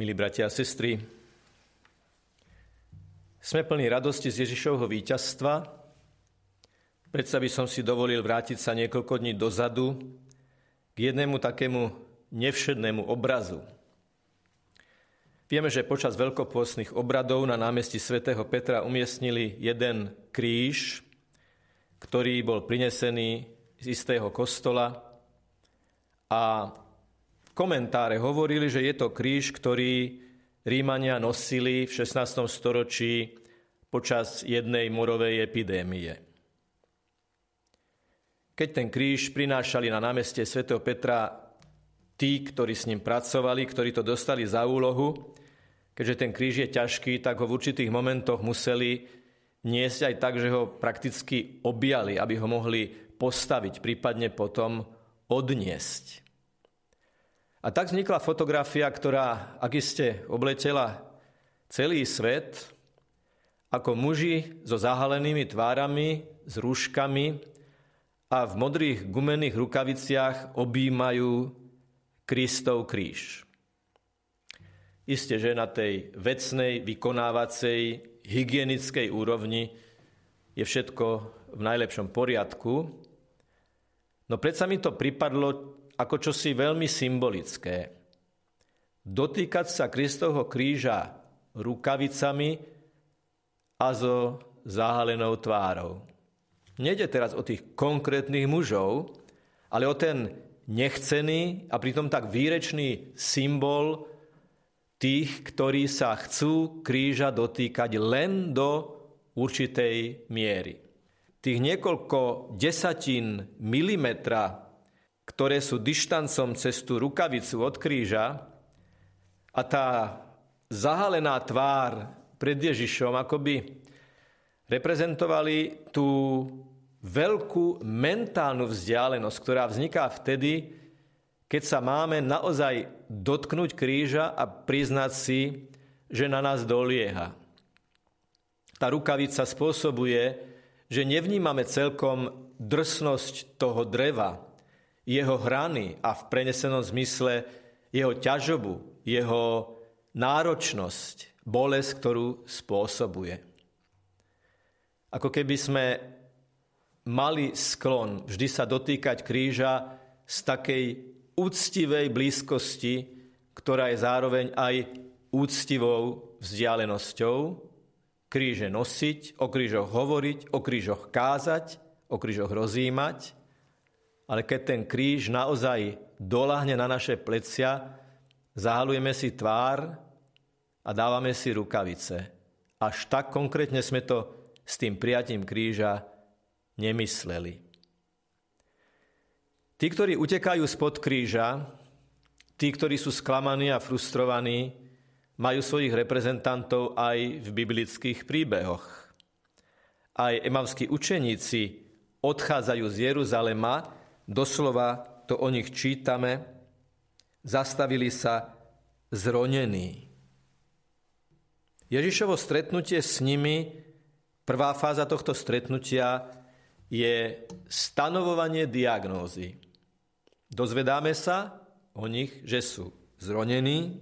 Milí bratia a sestry, sme plní radosti z Ježišovho víťazstva. Predsa by som si dovolil vrátiť sa niekoľko dní dozadu k jednému takému nevšednému obrazu. Vieme, že počas veľkopôstnych obradov na námestí svätého Petra umiestnili jeden kríž, ktorý bol prinesený z istého kostola a komentáre hovorili, že je to kríž, ktorý Rímania nosili v 16. storočí počas jednej morovej epidémie. Keď ten kríž prinášali na námestie svätého Petra tí, ktorí s ním pracovali, ktorí to dostali za úlohu, keďže ten kríž je ťažký, tak ho v určitých momentoch museli niesť aj tak, že ho prakticky objali, aby ho mohli postaviť, prípadne potom odniesť. A tak vznikla fotografia, ktorá, ak ste obletela celý svet, ako muži so zahalenými tvárami, s rúškami a v modrých gumených rukaviciach objímajú Kristov kríž. Isté, že na tej vecnej, vykonávacej, hygienickej úrovni je všetko v najlepšom poriadku, no predsa mi to pripadlo ako čosi veľmi symbolické. Dotýkať sa Kristovho kríža rukavicami a so zahalenou tvárou. Nede teraz o tých konkrétnych mužov, ale o ten nechcený a pritom tak výrečný symbol tých, ktorí sa chcú kríža dotýkať len do určitej miery. Tých niekoľko desatín milimetra ktoré sú dištancom cez tú rukavicu od kríža a tá zahalená tvár pred Ježišom akoby reprezentovali tú veľkú mentálnu vzdialenosť, ktorá vzniká vtedy, keď sa máme naozaj dotknúť kríža a priznať si, že na nás dolieha. Tá rukavica spôsobuje, že nevnímame celkom drsnosť toho dreva, jeho hrany a v prenesenom zmysle jeho ťažobu, jeho náročnosť, bolesť, ktorú spôsobuje. Ako keby sme mali sklon vždy sa dotýkať kríža z takej úctivej blízkosti, ktorá je zároveň aj úctivou vzdialenosťou, kríže nosiť, o krížoch hovoriť, o krížoch kázať, o krížoch rozímať – ale keď ten kríž naozaj doláhne na naše plecia, zahalujeme si tvár a dávame si rukavice. Až tak konkrétne sme to s tým prijatím kríža nemysleli. Tí, ktorí utekajú spod kríža, tí, ktorí sú sklamaní a frustrovaní, majú svojich reprezentantov aj v biblických príbehoch. Aj emavskí učeníci odchádzajú z Jeruzalema doslova to o nich čítame, zastavili sa zronení. Ježišovo stretnutie s nimi, prvá fáza tohto stretnutia je stanovovanie diagnózy. Dozvedáme sa o nich, že sú zronení,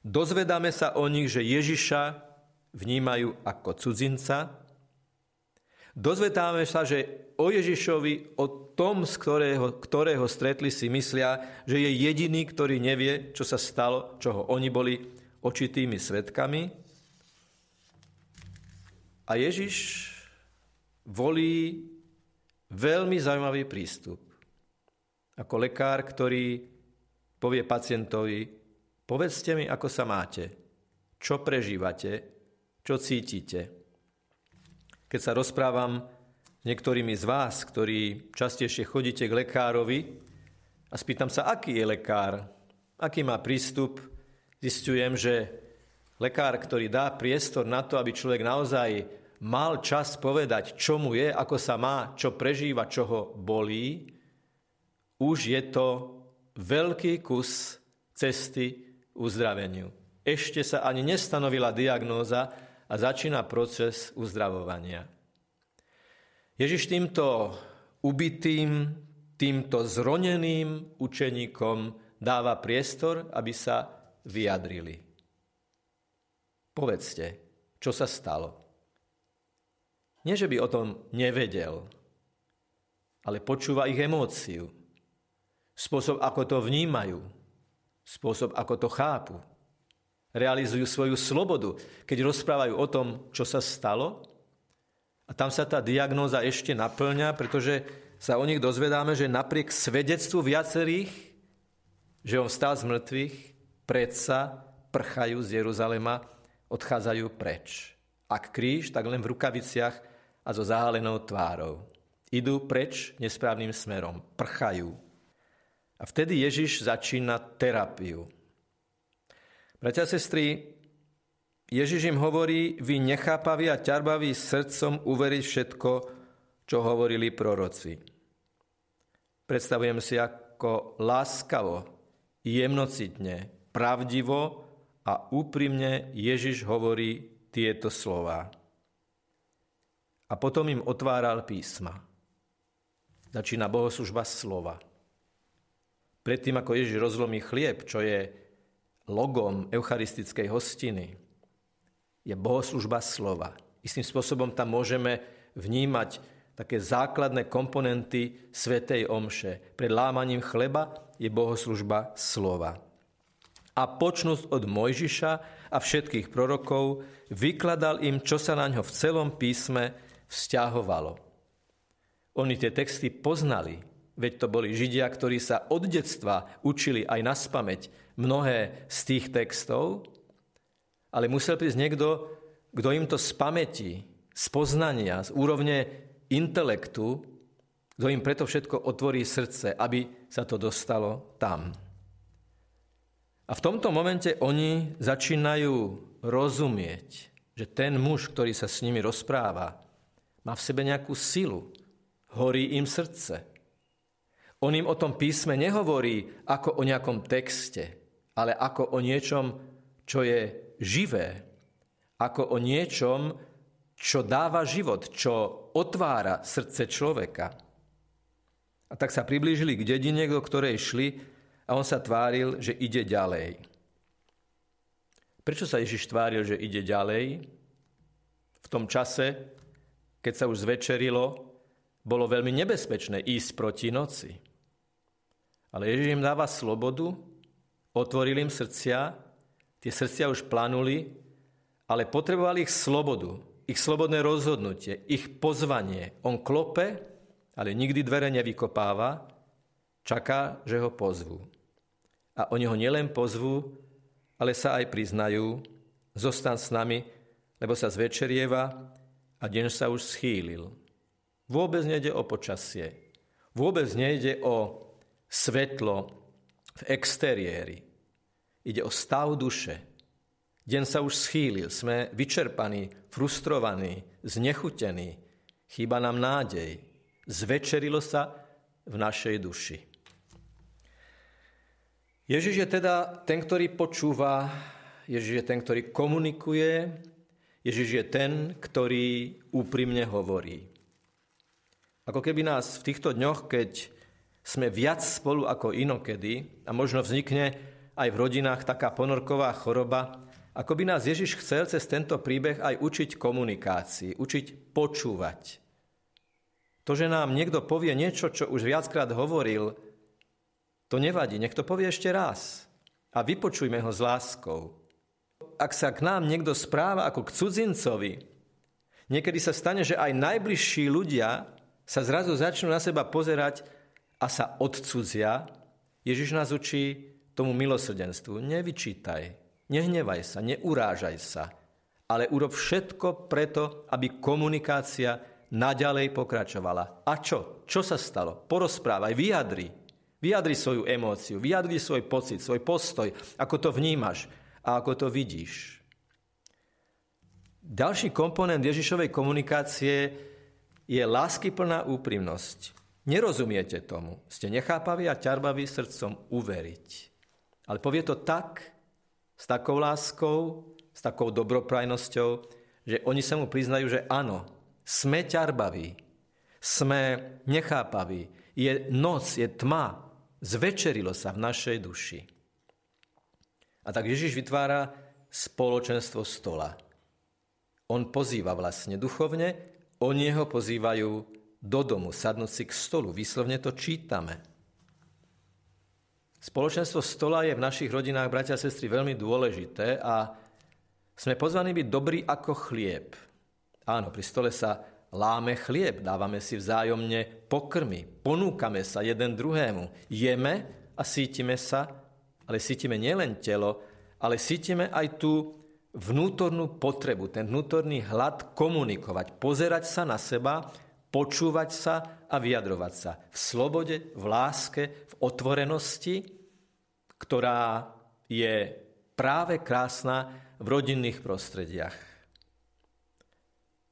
dozvedáme sa o nich, že Ježiša vnímajú ako cudzinca, dozvedáme sa, že o Ježišovi, o tom, z ktorého, ktorého stretli, si myslia, že je jediný, ktorý nevie, čo sa stalo, čoho oni boli očitými svetkami. A Ježiš volí veľmi zaujímavý prístup. Ako lekár, ktorý povie pacientovi, povedzte mi, ako sa máte, čo prežívate, čo cítite. Keď sa rozprávam niektorými z vás, ktorí častejšie chodíte k lekárovi a spýtam sa, aký je lekár, aký má prístup, zistujem, že lekár, ktorý dá priestor na to, aby človek naozaj mal čas povedať, čo mu je, ako sa má, čo prežíva, čo ho bolí, už je to veľký kus cesty uzdraveniu. Ešte sa ani nestanovila diagnóza a začína proces uzdravovania. Ježiš týmto ubitým, týmto zroneným učeníkom dáva priestor, aby sa vyjadrili. Povedzte, čo sa stalo. Nie, že by o tom nevedel, ale počúva ich emóciu. Spôsob, ako to vnímajú. Spôsob, ako to chápu. Realizujú svoju slobodu, keď rozprávajú o tom, čo sa stalo. A tam sa tá diagnóza ešte naplňa, pretože sa o nich dozvedáme, že napriek svedectvu viacerých, že on vstal z mŕtvych, predsa prchajú z Jeruzalema, odchádzajú preč. Ak kríž, tak len v rukaviciach a so zahálenou tvárou. Idú preč nesprávnym smerom, prchajú. A vtedy Ježiš začína terapiu. Bratia sestry, Ježiš im hovorí, vy nechápaví a ťarbaví srdcom uveriť všetko, čo hovorili proroci. Predstavujem si, ako láskavo, jemnocitne, pravdivo a úprimne Ježiš hovorí tieto slova a potom im otváral písma. Začína bohoslužba slova. Predtým, ako Ježiš rozlomí chlieb, čo je logom eucharistickej hostiny, je bohoslužba slova. Istým spôsobom tam môžeme vnímať také základné komponenty Svetej Omše. Pred lámaním chleba je bohoslužba slova. A počnúť od Mojžiša a všetkých prorokov, vykladal im, čo sa na ňo v celom písme vzťahovalo. Oni tie texty poznali, veď to boli Židia, ktorí sa od detstva učili aj na spameť mnohé z tých textov, ale musel prísť niekto, kto im to z pamäti, z poznania, z úrovne intelektu, kto im preto všetko otvorí srdce, aby sa to dostalo tam. A v tomto momente oni začínajú rozumieť, že ten muž, ktorý sa s nimi rozpráva, má v sebe nejakú silu. Horí im srdce. On im o tom písme nehovorí ako o nejakom texte, ale ako o niečom, čo je živé. Ako o niečom, čo dáva život, čo otvára srdce človeka. A tak sa priblížili k dedine, do ktorej šli a on sa tváril, že ide ďalej. Prečo sa Ježiš tváril, že ide ďalej? V tom čase, keď sa už zvečerilo, bolo veľmi nebezpečné ísť proti noci. Ale Ježiš im dáva slobodu, otvoril im srdcia, tie srdcia už planuli, ale potrebovali ich slobodu, ich slobodné rozhodnutie, ich pozvanie. On klope, ale nikdy dvere nevykopáva, čaká, že ho pozvú. A oni ho nielen pozvú, ale sa aj priznajú, zostan s nami, lebo sa zvečerieva a deň sa už schýlil. Vôbec nejde o počasie. Vôbec nejde o svetlo v exteriéri. Ide o stav duše. Deň sa už schýlil. Sme vyčerpaní, frustrovaní, znechutení. Chýba nám nádej. Zvečerilo sa v našej duši. Ježiš je teda ten, ktorý počúva, Ježiš je ten, ktorý komunikuje, Ježiš je ten, ktorý úprimne hovorí. Ako keby nás v týchto dňoch, keď sme viac spolu ako inokedy a možno vznikne aj v rodinách taká ponorková choroba, ako by nás Ježiš chcel cez tento príbeh aj učiť komunikácii, učiť počúvať. To, že nám niekto povie niečo, čo už viackrát hovoril, to nevadí, nech to povie ešte raz. A vypočujme ho s láskou ak sa k nám niekto správa ako k cudzincovi, niekedy sa stane, že aj najbližší ľudia sa zrazu začnú na seba pozerať a sa odcudzia. Ježiš nás učí tomu milosrdenstvu. Nevyčítaj, nehnevaj sa, neurážaj sa, ale urob všetko preto, aby komunikácia naďalej pokračovala. A čo? Čo sa stalo? Porozprávaj, vyjadri. Vyjadri svoju emóciu, vyjadri svoj pocit, svoj postoj, ako to vnímaš a ako to vidíš. Ďalší komponent Ježišovej komunikácie je láskyplná úprimnosť. Nerozumiete tomu. Ste nechápaví a ťarbaví srdcom uveriť. Ale povie to tak, s takou láskou, s takou dobroprajnosťou, že oni sa mu priznajú, že áno, sme ťarbaví, sme nechápaví, je noc, je tma, zvečerilo sa v našej duši. A tak Ježiš vytvára spoločenstvo stola. On pozýva vlastne duchovne, oni ho pozývajú do domu, sadnúť si k stolu. Výslovne to čítame. Spoločenstvo stola je v našich rodinách, bratia a sestry, veľmi dôležité a sme pozvaní byť dobrí ako chlieb. Áno, pri stole sa láme chlieb, dávame si vzájomne pokrmy, ponúkame sa jeden druhému, jeme a sítime sa, ale sítime nielen telo, ale sítime aj tú vnútornú potrebu, ten vnútorný hlad komunikovať, pozerať sa na seba, počúvať sa a vyjadrovať sa v slobode, v láske, v otvorenosti ktorá je práve krásna v rodinných prostrediach.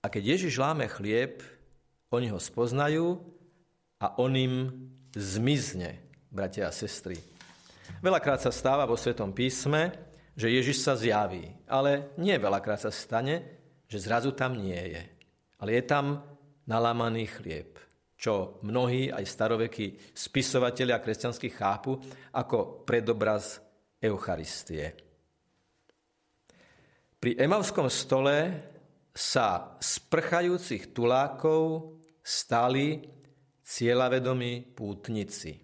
A keď Ježiš láme chlieb, oni ho spoznajú a on im zmizne, bratia a sestry. Veľakrát sa stáva vo Svetom písme, že Ježiš sa zjaví, ale nie veľakrát sa stane, že zrazu tam nie je. Ale je tam nalámaný chlieb čo mnohí aj starovekí spisovatelia kresťanskí chápu ako predobraz Eucharistie. Pri emavskom stole sa z prchajúcich tulákov stali cieľavedomí pútnici.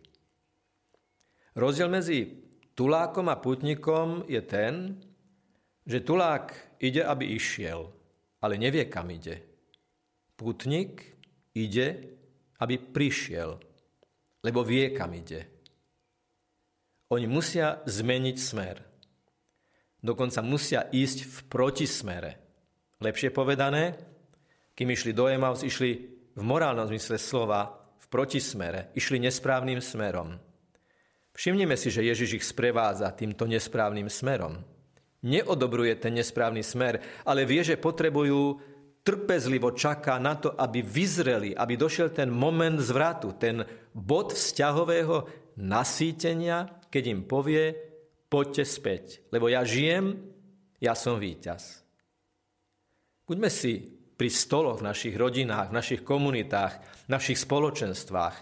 Rozdiel medzi tulákom a pútnikom je ten, že tulák ide, aby išiel, ale nevie, kam ide. Pútnik ide, aby prišiel, lebo vie, kam ide. Oni musia zmeniť smer. Dokonca musia ísť v protismere. Lepšie povedané, kým išli do Emaus, išli v morálnom zmysle slova v protismere, išli nesprávnym smerom. Všimnime si, že Ježiš ich sprevádza týmto nesprávnym smerom. Neodobruje ten nesprávny smer, ale vie, že potrebujú trpezlivo čaká na to, aby vyzreli, aby došiel ten moment zvratu, ten bod vzťahového nasýtenia, keď im povie, poďte späť, lebo ja žijem, ja som víťaz. Buďme si pri stoloch v našich rodinách, v našich komunitách, v našich spoločenstvách,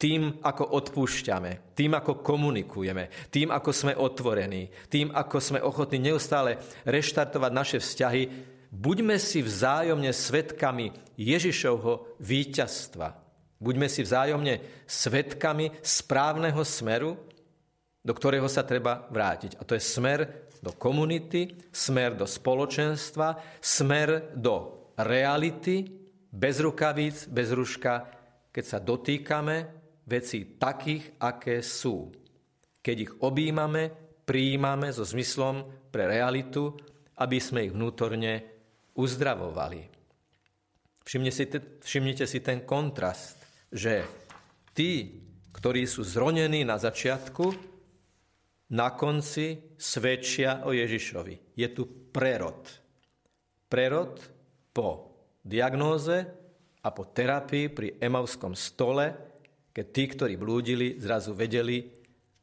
tým, ako odpúšťame, tým, ako komunikujeme, tým, ako sme otvorení, tým, ako sme ochotní neustále reštartovať naše vzťahy, buďme si vzájomne svetkami Ježišovho víťazstva. Buďme si vzájomne svetkami správneho smeru, do ktorého sa treba vrátiť. A to je smer do komunity, smer do spoločenstva, smer do reality, bez rukavíc, bez ruška, keď sa dotýkame veci takých, aké sú. Keď ich objímame, prijímame so zmyslom pre realitu, aby sme ich vnútorne uzdravovali. Všimnite si, ten kontrast, že tí, ktorí sú zronení na začiatku, na konci svedčia o Ježišovi. Je tu prerod. Prerod po diagnóze a po terapii pri emavskom stole, keď tí, ktorí blúdili, zrazu vedeli,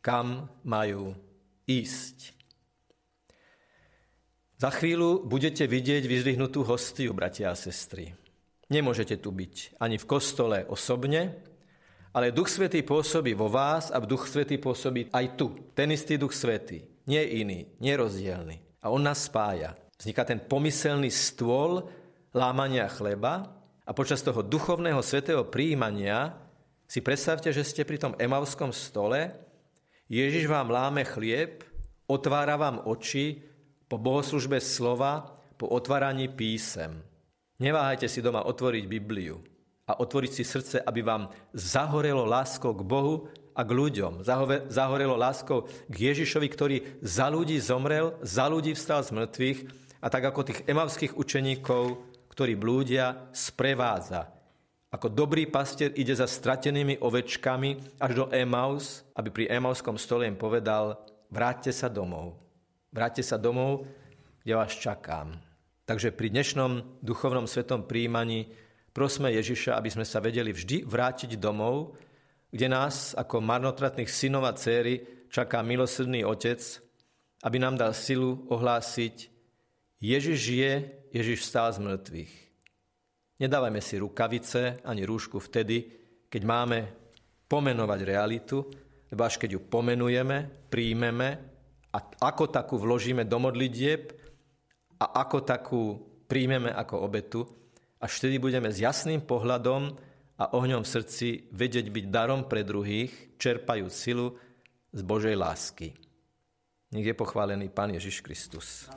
kam majú ísť. Za chvíľu budete vidieť vyzdvihnutú hostiu, bratia a sestry. Nemôžete tu byť ani v kostole osobne, ale Duch Svetý pôsobí vo vás a Duch Svetý pôsobí aj tu. Ten istý Duch Svetý. Nie iný, nerozdielný. A on nás spája. Vzniká ten pomyselný stôl lámania chleba a počas toho duchovného svetého príjmania si predstavte, že ste pri tom emavskom stole, Ježiš vám láme chlieb, otvára vám oči, po bohoslužbe slova, po otváraní písem. Neváhajte si doma otvoriť Bibliu a otvoriť si srdce, aby vám zahorelo láskou k Bohu a k ľuďom. Zahorelo láskou k Ježišovi, ktorý za ľudí zomrel, za ľudí vstal z mŕtvych a tak ako tých emavských učeníkov, ktorí blúdia, sprevádza. Ako dobrý pastier ide za stratenými ovečkami až do Emaus, aby pri Emauskom stole im povedal, vráťte sa domov. Vráťte sa domov, kde vás čakám. Takže pri dnešnom duchovnom svetom príjmaní prosme Ježiša, aby sme sa vedeli vždy vrátiť domov, kde nás ako marnotratných synov a céry čaká milosrdný Otec, aby nám dal silu ohlásiť Ježiš žije, Ježiš vstal z mŕtvych. Nedávajme si rukavice ani rúšku vtedy, keď máme pomenovať realitu, lebo až keď ju pomenujeme, príjmeme a ako takú vložíme do modlitieb a ako takú príjmeme ako obetu, až vtedy budeme s jasným pohľadom a ohňom v srdci vedieť byť darom pre druhých, čerpajúc silu z Božej lásky. Nech je pochválený Pán Ježiš Kristus.